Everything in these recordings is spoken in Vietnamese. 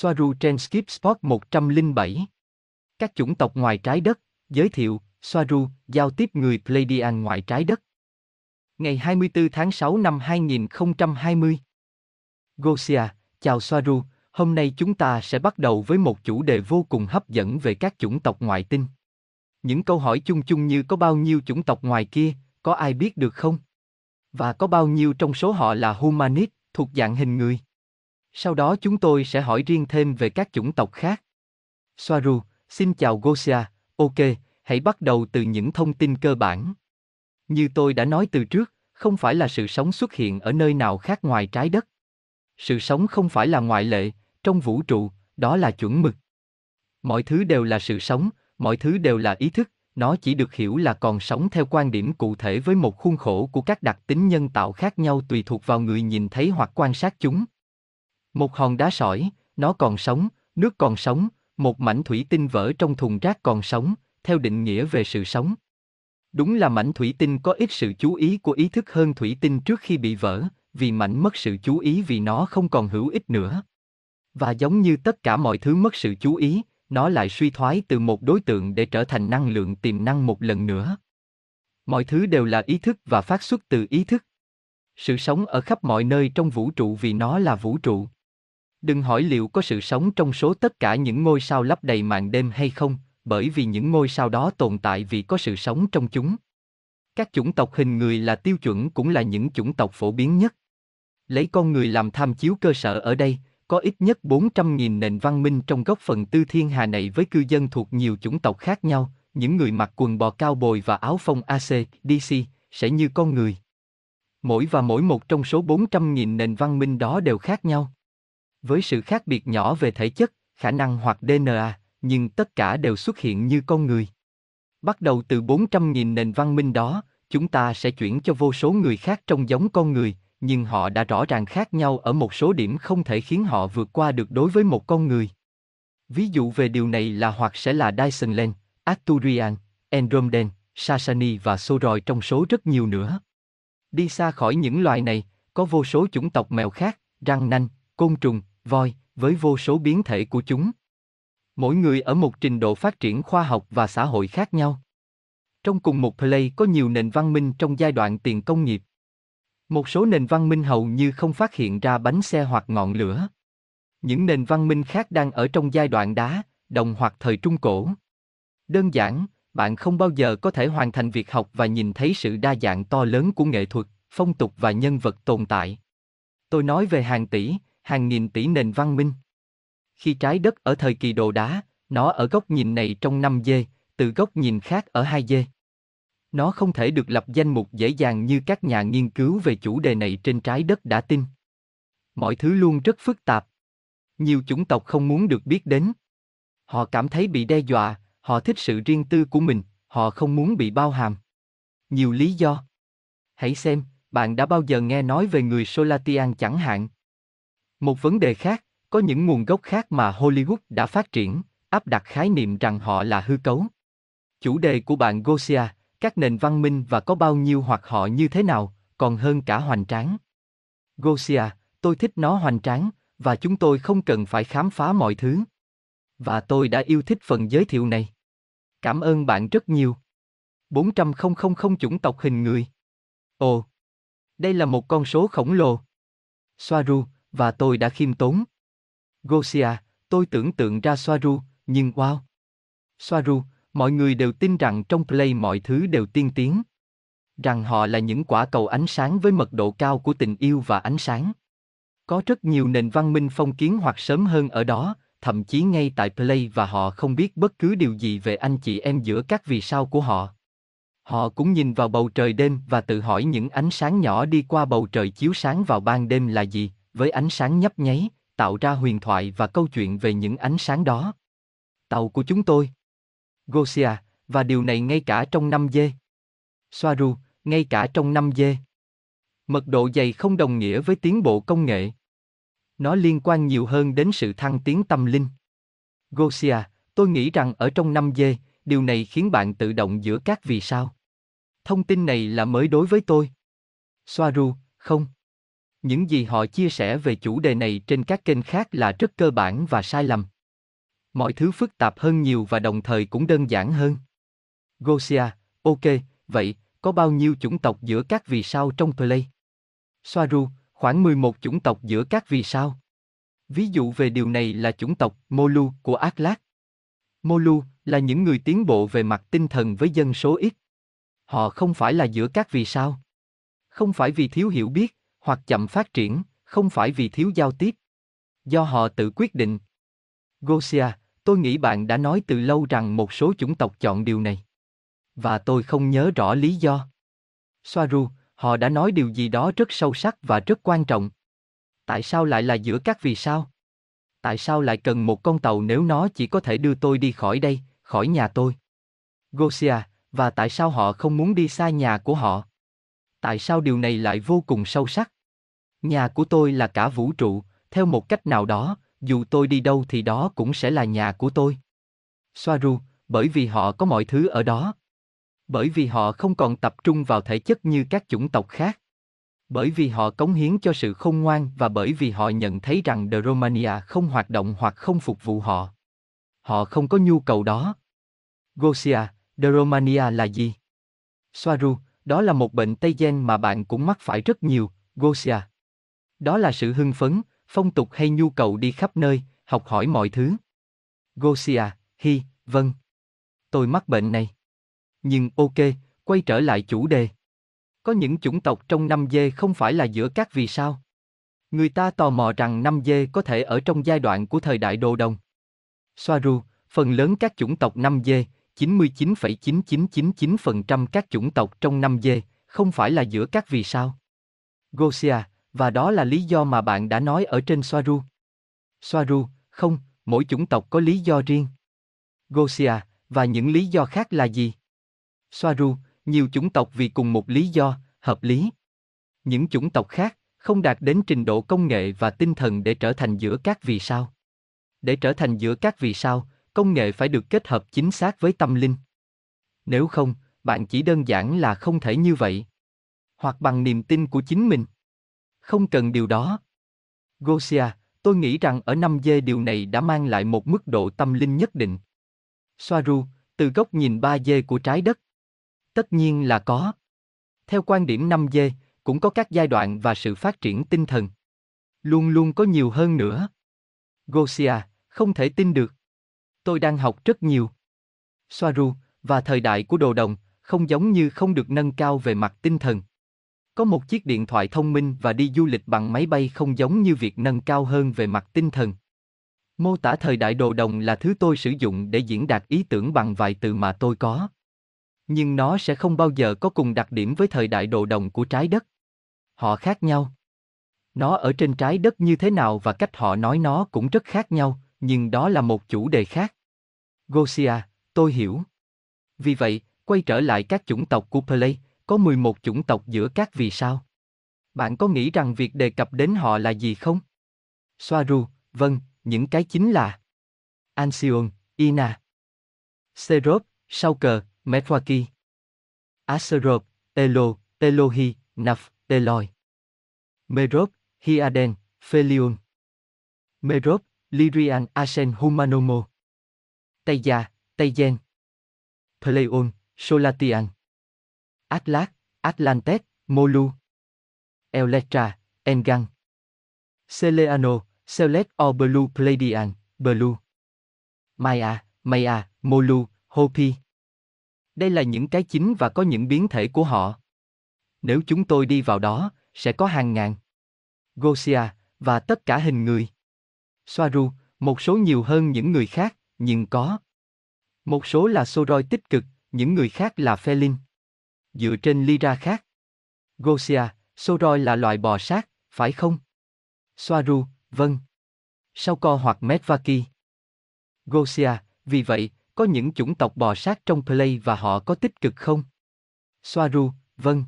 Soaru trên Skip Spot 107. Các chủng tộc ngoài trái đất, giới thiệu, Soaru, giao tiếp người Pleiadian ngoài trái đất. Ngày 24 tháng 6 năm 2020. Gosia, chào Soaru, hôm nay chúng ta sẽ bắt đầu với một chủ đề vô cùng hấp dẫn về các chủng tộc ngoại tinh. Những câu hỏi chung chung như có bao nhiêu chủng tộc ngoài kia, có ai biết được không? Và có bao nhiêu trong số họ là humanist, thuộc dạng hình người? Sau đó chúng tôi sẽ hỏi riêng thêm về các chủng tộc khác. Soaru, xin chào Gosia, ok, hãy bắt đầu từ những thông tin cơ bản. Như tôi đã nói từ trước, không phải là sự sống xuất hiện ở nơi nào khác ngoài trái đất. Sự sống không phải là ngoại lệ, trong vũ trụ, đó là chuẩn mực. Mọi thứ đều là sự sống, mọi thứ đều là ý thức, nó chỉ được hiểu là còn sống theo quan điểm cụ thể với một khuôn khổ của các đặc tính nhân tạo khác nhau tùy thuộc vào người nhìn thấy hoặc quan sát chúng. Một hòn đá sỏi, nó còn sống, nước còn sống, một mảnh thủy tinh vỡ trong thùng rác còn sống, theo định nghĩa về sự sống. Đúng là mảnh thủy tinh có ít sự chú ý của ý thức hơn thủy tinh trước khi bị vỡ, vì mảnh mất sự chú ý vì nó không còn hữu ích nữa. Và giống như tất cả mọi thứ mất sự chú ý, nó lại suy thoái từ một đối tượng để trở thành năng lượng tiềm năng một lần nữa. Mọi thứ đều là ý thức và phát xuất từ ý thức. Sự sống ở khắp mọi nơi trong vũ trụ vì nó là vũ trụ. Đừng hỏi liệu có sự sống trong số tất cả những ngôi sao lấp đầy màn đêm hay không, bởi vì những ngôi sao đó tồn tại vì có sự sống trong chúng. Các chủng tộc hình người là tiêu chuẩn cũng là những chủng tộc phổ biến nhất. Lấy con người làm tham chiếu cơ sở ở đây, có ít nhất 400.000 nền văn minh trong góc phần tư thiên hà này với cư dân thuộc nhiều chủng tộc khác nhau, những người mặc quần bò cao bồi và áo phông AC, DC, sẽ như con người. Mỗi và mỗi một trong số 400.000 nền văn minh đó đều khác nhau. Với sự khác biệt nhỏ về thể chất, khả năng hoặc DNA, nhưng tất cả đều xuất hiện như con người. Bắt đầu từ 400.000 nền văn minh đó, chúng ta sẽ chuyển cho vô số người khác trông giống con người, nhưng họ đã rõ ràng khác nhau ở một số điểm không thể khiến họ vượt qua được đối với một con người. Ví dụ về điều này là hoặc sẽ là Dyson Arturian, Andromedan, Sasani và Soroi trong số rất nhiều nữa. Đi xa khỏi những loài này, có vô số chủng tộc mèo khác, răng nanh, côn trùng, voi, với vô số biến thể của chúng. Mỗi người ở một trình độ phát triển khoa học và xã hội khác nhau. Trong cùng một play có nhiều nền văn minh trong giai đoạn tiền công nghiệp. Một số nền văn minh hầu như không phát hiện ra bánh xe hoặc ngọn lửa. Những nền văn minh khác đang ở trong giai đoạn đá, đồng hoặc thời Trung Cổ. Đơn giản, bạn không bao giờ có thể hoàn thành việc học và nhìn thấy sự đa dạng to lớn của nghệ thuật, phong tục và nhân vật tồn tại. Tôi nói về hàng tỷ, hàng nghìn tỷ nền văn minh. Khi trái đất ở thời kỳ đồ đá, nó ở góc nhìn này trong 5 dê, từ góc nhìn khác ở 2 dê. Nó không thể được lập danh mục dễ dàng như các nhà nghiên cứu về chủ đề này trên trái đất đã tin. Mọi thứ luôn rất phức tạp. Nhiều chủng tộc không muốn được biết đến. Họ cảm thấy bị đe dọa, họ thích sự riêng tư của mình, họ không muốn bị bao hàm. Nhiều lý do. Hãy xem, bạn đã bao giờ nghe nói về người Solatian chẳng hạn? Một vấn đề khác, có những nguồn gốc khác mà Hollywood đã phát triển, áp đặt khái niệm rằng họ là hư cấu. Chủ đề của bạn Gosia, các nền văn minh và có bao nhiêu hoặc họ như thế nào, còn hơn cả hoành tráng. Gosia, tôi thích nó hoành tráng, và chúng tôi không cần phải khám phá mọi thứ. Và tôi đã yêu thích phần giới thiệu này. Cảm ơn bạn rất nhiều. 400.000 chủng tộc hình người. Ồ, đây là một con số khổng lồ. Soaru, và tôi đã khiêm tốn. Gosia, tôi tưởng tượng ra Soaru, nhưng wow. Soaru, mọi người đều tin rằng trong Play mọi thứ đều tiên tiến. Rằng họ là những quả cầu ánh sáng với mật độ cao của tình yêu và ánh sáng. Có rất nhiều nền văn minh phong kiến hoặc sớm hơn ở đó, thậm chí ngay tại Play và họ không biết bất cứ điều gì về anh chị em giữa các vì sao của họ. Họ cũng nhìn vào bầu trời đêm và tự hỏi những ánh sáng nhỏ đi qua bầu trời chiếu sáng vào ban đêm là gì, với ánh sáng nhấp nháy, tạo ra huyền thoại và câu chuyện về những ánh sáng đó. Tàu của chúng tôi. Gosia, và điều này ngay cả trong năm dê. Soaru, ngay cả trong năm dê. Mật độ dày không đồng nghĩa với tiến bộ công nghệ. Nó liên quan nhiều hơn đến sự thăng tiến tâm linh. Gosia, tôi nghĩ rằng ở trong năm dê, điều này khiến bạn tự động giữa các vì sao. Thông tin này là mới đối với tôi. Soaru, không. Những gì họ chia sẻ về chủ đề này trên các kênh khác là rất cơ bản và sai lầm. Mọi thứ phức tạp hơn nhiều và đồng thời cũng đơn giản hơn. Gosia, ok, vậy, có bao nhiêu chủng tộc giữa các vì sao trong Play? Soaru, khoảng 11 chủng tộc giữa các vì sao. Ví dụ về điều này là chủng tộc Molu của Atlas. Molu là những người tiến bộ về mặt tinh thần với dân số ít. Họ không phải là giữa các vì sao. Không phải vì thiếu hiểu biết, hoặc chậm phát triển, không phải vì thiếu giao tiếp. Do họ tự quyết định. Gosia, tôi nghĩ bạn đã nói từ lâu rằng một số chủng tộc chọn điều này. Và tôi không nhớ rõ lý do. Soaru, họ đã nói điều gì đó rất sâu sắc và rất quan trọng. Tại sao lại là giữa các vì sao? Tại sao lại cần một con tàu nếu nó chỉ có thể đưa tôi đi khỏi đây, khỏi nhà tôi? Gosia, và tại sao họ không muốn đi xa nhà của họ? Tại sao điều này lại vô cùng sâu sắc? Nhà của tôi là cả vũ trụ, theo một cách nào đó, dù tôi đi đâu thì đó cũng sẽ là nhà của tôi. Soaru, bởi vì họ có mọi thứ ở đó. Bởi vì họ không còn tập trung vào thể chất như các chủng tộc khác. Bởi vì họ cống hiến cho sự khôn ngoan và bởi vì họ nhận thấy rằng The Romania không hoạt động hoặc không phục vụ họ. Họ không có nhu cầu đó. Gosia, The Romania là gì? Soaru, đó là một bệnh Tây gen mà bạn cũng mắc phải rất nhiều, Gosia. Đó là sự hưng phấn, phong tục hay nhu cầu đi khắp nơi, học hỏi mọi thứ. Gosia, hi, vâng. Tôi mắc bệnh này. Nhưng ok, quay trở lại chủ đề. Có những chủng tộc trong năm dê không phải là giữa các vì sao. Người ta tò mò rằng năm dê có thể ở trong giai đoạn của thời đại đồ đồng. Soaru, phần lớn các chủng tộc năm dê, 99,9999% các chủng tộc trong năm dê, không phải là giữa các vì sao. Gosia, và đó là lý do mà bạn đã nói ở trên Soaru. Soaru, không, mỗi chủng tộc có lý do riêng. Gosia, và những lý do khác là gì? Soaru, nhiều chủng tộc vì cùng một lý do, hợp lý. Những chủng tộc khác không đạt đến trình độ công nghệ và tinh thần để trở thành giữa các vì sao. Để trở thành giữa các vì sao, công nghệ phải được kết hợp chính xác với tâm linh. Nếu không, bạn chỉ đơn giản là không thể như vậy. Hoặc bằng niềm tin của chính mình. Không cần điều đó. Gosia, tôi nghĩ rằng ở năm dê điều này đã mang lại một mức độ tâm linh nhất định. Soaru, từ góc nhìn ba dê của trái đất. Tất nhiên là có. Theo quan điểm năm dê, cũng có các giai đoạn và sự phát triển tinh thần. Luôn luôn có nhiều hơn nữa. Gosia, không thể tin được. Tôi đang học rất nhiều. Soaru, và thời đại của đồ đồng, không giống như không được nâng cao về mặt tinh thần. Có một chiếc điện thoại thông minh và đi du lịch bằng máy bay không giống như việc nâng cao hơn về mặt tinh thần. Mô tả thời đại đồ đồng là thứ tôi sử dụng để diễn đạt ý tưởng bằng vài từ mà tôi có. Nhưng nó sẽ không bao giờ có cùng đặc điểm với thời đại đồ đồng của trái đất. Họ khác nhau. Nó ở trên trái đất như thế nào và cách họ nói nó cũng rất khác nhau, nhưng đó là một chủ đề khác. Gosia, tôi hiểu. Vì vậy, quay trở lại các chủng tộc của Play, có 11 chủng tộc giữa các vì sao. Bạn có nghĩ rằng việc đề cập đến họ là gì không? Soaru, vâng, những cái chính là Anxion, Ina, Serop, Sauker, Metwaki, Aserop, Elo, Elohi, Naf, Eloi, Merop, Hiaden, Phelion, Merop, Lyrian Asen Humanomo, Tây Gia, Tây Gen, Pleion, Solatian. Atlas, Atlantes, Molu, Electra, Engang, Celeano, Celet or Blue Pleiadian, Blue, Maya, Maya, Molu, Hopi. Đây là những cái chính và có những biến thể của họ. Nếu chúng tôi đi vào đó, sẽ có hàng ngàn. Gosia, và tất cả hình người. Soaru, một số nhiều hơn những người khác, nhưng có. Một số là Soroi tích cực, những người khác là Felin dựa trên Lyra khác. Gosia, Soroi là loài bò sát, phải không? Soaru, vâng. sau co hoặc Medvaki. Gosia, vì vậy, có những chủng tộc bò sát trong Play và họ có tích cực không? Soaru, vâng.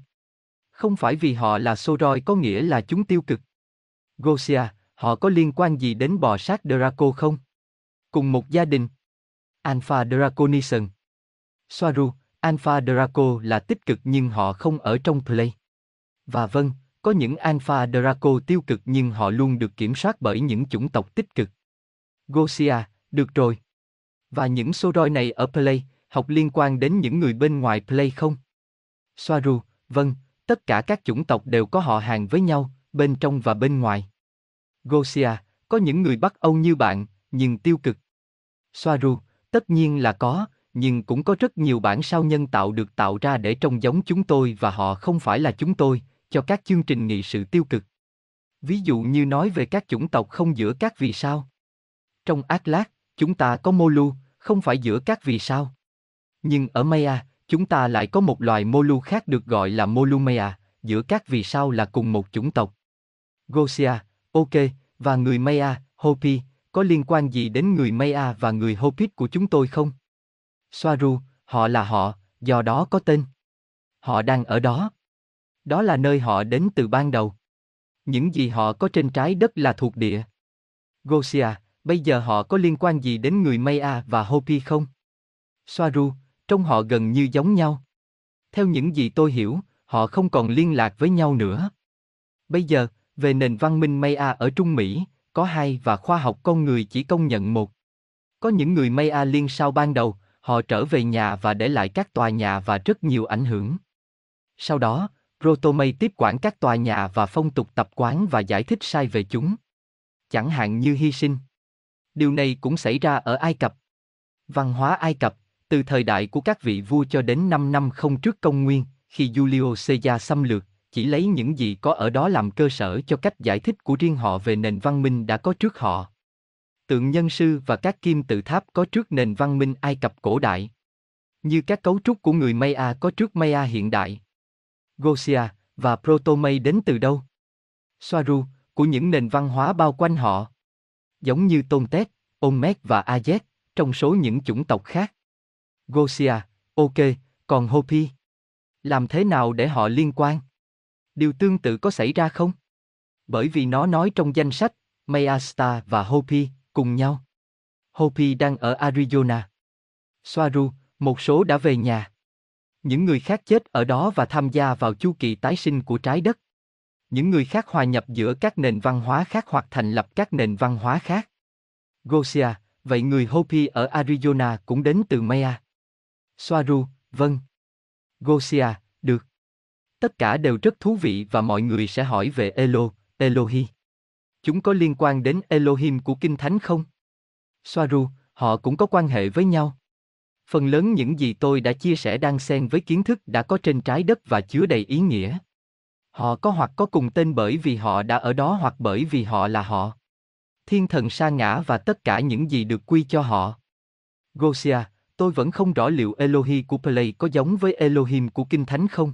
Không phải vì họ là Soroi có nghĩa là chúng tiêu cực. Gosia, họ có liên quan gì đến bò sát Draco không? Cùng một gia đình. Alpha Draconison. Soaru, Alpha Draco là tích cực nhưng họ không ở trong play. Và vâng, có những Alpha Draco tiêu cực nhưng họ luôn được kiểm soát bởi những chủng tộc tích cực. Gosia, được rồi. Và những Soroi này ở Play, học liên quan đến những người bên ngoài Play không? Soaru, vâng, tất cả các chủng tộc đều có họ hàng với nhau, bên trong và bên ngoài. Gosia, có những người Bắc Âu như bạn, nhưng tiêu cực. Soaru, tất nhiên là có, nhưng cũng có rất nhiều bản sao nhân tạo được tạo ra để trông giống chúng tôi và họ không phải là chúng tôi, cho các chương trình nghị sự tiêu cực. Ví dụ như nói về các chủng tộc không giữa các vì sao. Trong Atlas, chúng ta có Molu, không phải giữa các vì sao. Nhưng ở Maya, chúng ta lại có một loài Molu khác được gọi là Molumea, giữa các vì sao là cùng một chủng tộc. Gosia, ok, và người Maya, Hopi, có liên quan gì đến người Maya và người Hopit của chúng tôi không? Soaru, họ là họ, do đó có tên. Họ đang ở đó. Đó là nơi họ đến từ ban đầu. Những gì họ có trên trái đất là thuộc địa. Gosia, bây giờ họ có liên quan gì đến người Maya và Hopi không? Soaru, trông họ gần như giống nhau. Theo những gì tôi hiểu, họ không còn liên lạc với nhau nữa. Bây giờ, về nền văn minh Maya ở Trung Mỹ, có hai và khoa học con người chỉ công nhận một. Có những người Maya liên sau ban đầu, họ trở về nhà và để lại các tòa nhà và rất nhiều ảnh hưởng. Sau đó, Protomay tiếp quản các tòa nhà và phong tục tập quán và giải thích sai về chúng. Chẳng hạn như hy sinh. Điều này cũng xảy ra ở Ai Cập. Văn hóa Ai Cập, từ thời đại của các vị vua cho đến 5 năm không trước công nguyên, khi Julio Caesar xâm lược, chỉ lấy những gì có ở đó làm cơ sở cho cách giải thích của riêng họ về nền văn minh đã có trước họ. Tượng nhân sư và các kim tự tháp có trước nền văn minh Ai Cập cổ đại. Như các cấu trúc của người Maya có trước Maya hiện đại. Gosia và Proto-May đến từ đâu? Soaru, của những nền văn hóa bao quanh họ. Giống như Tôn Tét, Olmec và Azet, trong số những chủng tộc khác. Gosia, ok, còn Hopi? Làm thế nào để họ liên quan? Điều tương tự có xảy ra không? Bởi vì nó nói trong danh sách, Mayasta và Hopi, cùng nhau. Hopi đang ở Arizona. Soaru, một số đã về nhà. Những người khác chết ở đó và tham gia vào chu kỳ tái sinh của trái đất. Những người khác hòa nhập giữa các nền văn hóa khác hoặc thành lập các nền văn hóa khác. Gosia, vậy người Hopi ở Arizona cũng đến từ Maya. Soaru, vâng. Gosia, được. Tất cả đều rất thú vị và mọi người sẽ hỏi về Elo, Elohi. Chúng có liên quan đến Elohim của Kinh Thánh không? Soaru, họ cũng có quan hệ với nhau. Phần lớn những gì tôi đã chia sẻ đang xen với kiến thức đã có trên trái đất và chứa đầy ý nghĩa. Họ có hoặc có cùng tên bởi vì họ đã ở đó hoặc bởi vì họ là họ. Thiên thần sa ngã và tất cả những gì được quy cho họ. Gosia, tôi vẫn không rõ liệu Elohi của Play có giống với Elohim của Kinh Thánh không?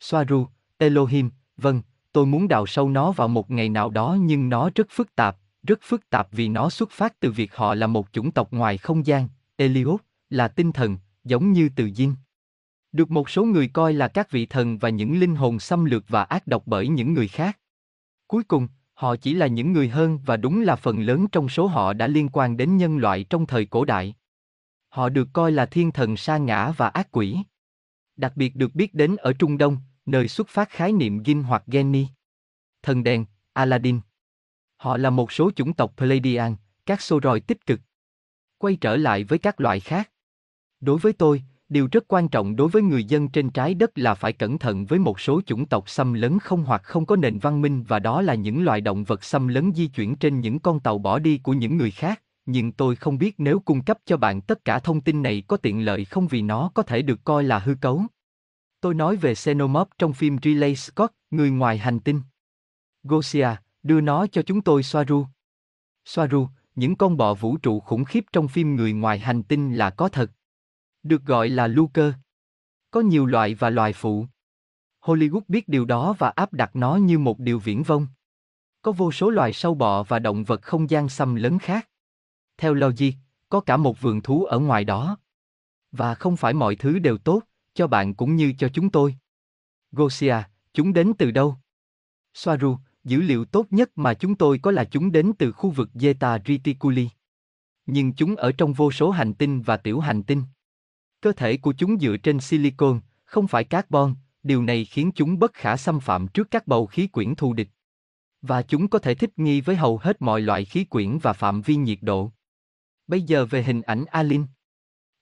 Soaru, Elohim, vâng, tôi muốn đào sâu nó vào một ngày nào đó nhưng nó rất phức tạp, rất phức tạp vì nó xuất phát từ việc họ là một chủng tộc ngoài không gian, Eliot, là tinh thần, giống như từ diên, Được một số người coi là các vị thần và những linh hồn xâm lược và ác độc bởi những người khác. Cuối cùng, họ chỉ là những người hơn và đúng là phần lớn trong số họ đã liên quan đến nhân loại trong thời cổ đại. Họ được coi là thiên thần sa ngã và ác quỷ. Đặc biệt được biết đến ở Trung Đông, nơi xuất phát khái niệm Gin hoặc Geni. Thần đèn, Aladdin. Họ là một số chủng tộc Pleiadian, các Soroi tích cực. Quay trở lại với các loại khác. Đối với tôi, điều rất quan trọng đối với người dân trên trái đất là phải cẩn thận với một số chủng tộc xâm lấn không hoặc không có nền văn minh và đó là những loài động vật xâm lấn di chuyển trên những con tàu bỏ đi của những người khác, nhưng tôi không biết nếu cung cấp cho bạn tất cả thông tin này có tiện lợi không vì nó có thể được coi là hư cấu. Tôi nói về Xenomorph trong phim Ridley Scott, Người ngoài hành tinh. Gosia, đưa nó cho chúng tôi Soaru. Soaru, những con bọ vũ trụ khủng khiếp trong phim Người ngoài hành tinh là có thật. Được gọi là Luker. Có nhiều loại và loài phụ. Hollywood biết điều đó và áp đặt nó như một điều viễn vông. Có vô số loài sâu bọ và động vật không gian xâm lấn khác. Theo logic, có cả một vườn thú ở ngoài đó. Và không phải mọi thứ đều tốt, cho bạn cũng như cho chúng tôi. Gosia, chúng đến từ đâu? Soaru, dữ liệu tốt nhất mà chúng tôi có là chúng đến từ khu vực Zeta Reticuli. Nhưng chúng ở trong vô số hành tinh và tiểu hành tinh. Cơ thể của chúng dựa trên silicon, không phải carbon, điều này khiến chúng bất khả xâm phạm trước các bầu khí quyển thù địch. Và chúng có thể thích nghi với hầu hết mọi loại khí quyển và phạm vi nhiệt độ. Bây giờ về hình ảnh Alin.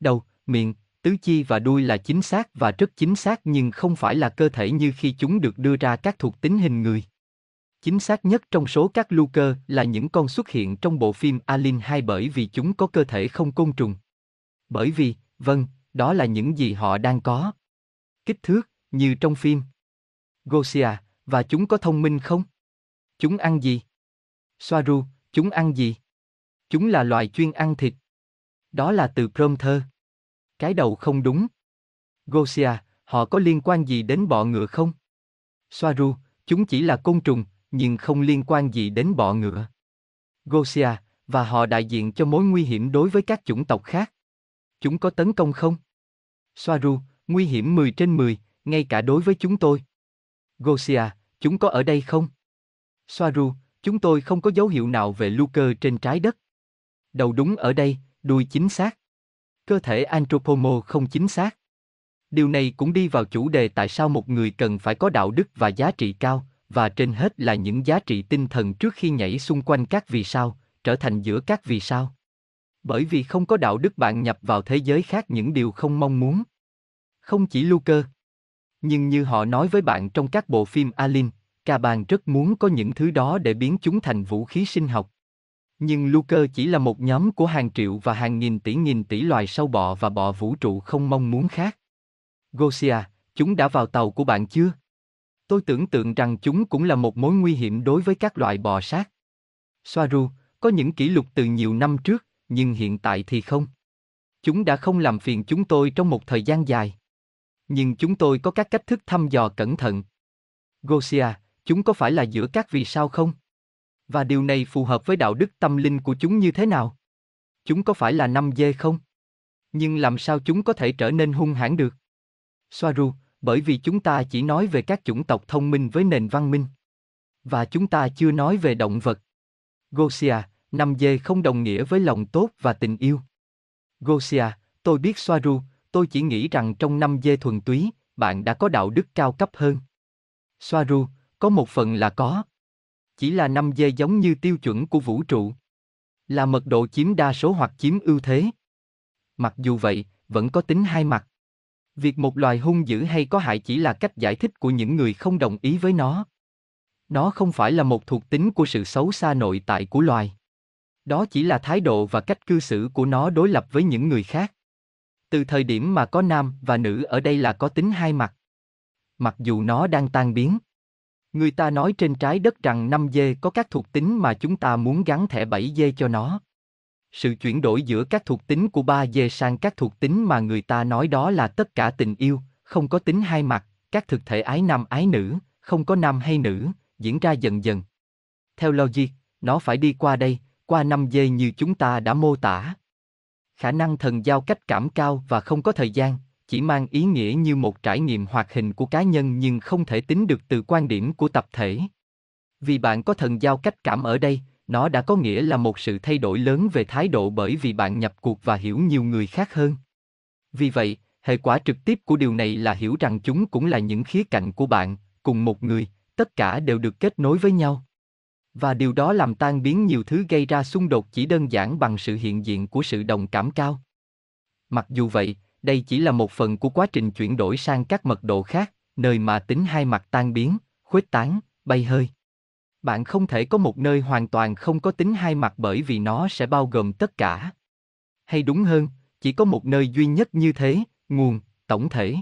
Đầu, miệng, tứ chi và đuôi là chính xác và rất chính xác nhưng không phải là cơ thể như khi chúng được đưa ra các thuộc tính hình người. Chính xác nhất trong số các Luker là những con xuất hiện trong bộ phim Alien 2 bởi vì chúng có cơ thể không côn trùng. Bởi vì, vâng, đó là những gì họ đang có. Kích thước, như trong phim. Gosia, và chúng có thông minh không? Chúng ăn gì? Soaru, chúng ăn gì? Chúng là loài chuyên ăn thịt. Đó là từ Prompter. Cái đầu không đúng. Gosia, họ có liên quan gì đến bọ ngựa không? Soaru, chúng chỉ là côn trùng, nhưng không liên quan gì đến bọ ngựa. Gosia, và họ đại diện cho mối nguy hiểm đối với các chủng tộc khác. Chúng có tấn công không? Soaru, nguy hiểm 10 trên 10, ngay cả đối với chúng tôi. Gosia, chúng có ở đây không? Soaru, chúng tôi không có dấu hiệu nào về Luker trên trái đất. Đầu đúng ở đây, đuôi chính xác. Cơ thể anthropomo không chính xác. Điều này cũng đi vào chủ đề tại sao một người cần phải có đạo đức và giá trị cao, và trên hết là những giá trị tinh thần trước khi nhảy xung quanh các vì sao, trở thành giữa các vì sao. Bởi vì không có đạo đức bạn nhập vào thế giới khác những điều không mong muốn. Không chỉ Luker. Nhưng như họ nói với bạn trong các bộ phim Alien, Caban rất muốn có những thứ đó để biến chúng thành vũ khí sinh học. Nhưng Luker chỉ là một nhóm của hàng triệu và hàng nghìn tỷ nghìn tỷ loài sâu bọ và bọ vũ trụ không mong muốn khác. Gosia, chúng đã vào tàu của bạn chưa? Tôi tưởng tượng rằng chúng cũng là một mối nguy hiểm đối với các loại bò sát. Soaru, có những kỷ lục từ nhiều năm trước, nhưng hiện tại thì không. Chúng đã không làm phiền chúng tôi trong một thời gian dài. Nhưng chúng tôi có các cách thức thăm dò cẩn thận. Gosia, chúng có phải là giữa các vì sao không? Và điều này phù hợp với đạo đức tâm linh của chúng như thế nào? Chúng có phải là năm dê không? Nhưng làm sao chúng có thể trở nên hung hãn được? Soaru, bởi vì chúng ta chỉ nói về các chủng tộc thông minh với nền văn minh. Và chúng ta chưa nói về động vật. Gosia, năm dê không đồng nghĩa với lòng tốt và tình yêu. Gosia, tôi biết Soaru, tôi chỉ nghĩ rằng trong năm dê thuần túy, bạn đã có đạo đức cao cấp hơn. Soaru, có một phần là có. Chỉ là năm dê giống như tiêu chuẩn của vũ trụ. Là mật độ chiếm đa số hoặc chiếm ưu thế. Mặc dù vậy, vẫn có tính hai mặt. Việc một loài hung dữ hay có hại chỉ là cách giải thích của những người không đồng ý với nó. Nó không phải là một thuộc tính của sự xấu xa nội tại của loài. Đó chỉ là thái độ và cách cư xử của nó đối lập với những người khác. Từ thời điểm mà có nam và nữ ở đây là có tính hai mặt. Mặc dù nó đang tan biến. Người ta nói trên trái đất rằng 5 dê có các thuộc tính mà chúng ta muốn gắn thẻ 7 dê cho nó. Sự chuyển đổi giữa các thuộc tính của 3 dê sang các thuộc tính mà người ta nói đó là tất cả tình yêu, không có tính hai mặt, các thực thể ái nam ái nữ, không có nam hay nữ, diễn ra dần dần. Theo logic, nó phải đi qua đây, qua 5 dê như chúng ta đã mô tả. Khả năng thần giao cách cảm cao và không có thời gian, chỉ mang ý nghĩa như một trải nghiệm hoạt hình của cá nhân nhưng không thể tính được từ quan điểm của tập thể. Vì bạn có thần giao cách cảm ở đây, nó đã có nghĩa là một sự thay đổi lớn về thái độ bởi vì bạn nhập cuộc và hiểu nhiều người khác hơn. Vì vậy, hệ quả trực tiếp của điều này là hiểu rằng chúng cũng là những khía cạnh của bạn, cùng một người, tất cả đều được kết nối với nhau. Và điều đó làm tan biến nhiều thứ gây ra xung đột chỉ đơn giản bằng sự hiện diện của sự đồng cảm cao. Mặc dù vậy, đây chỉ là một phần của quá trình chuyển đổi sang các mật độ khác, nơi mà tính hai mặt tan biến, khuếch tán, bay hơi. Bạn không thể có một nơi hoàn toàn không có tính hai mặt bởi vì nó sẽ bao gồm tất cả. Hay đúng hơn, chỉ có một nơi duy nhất như thế, nguồn, tổng thể.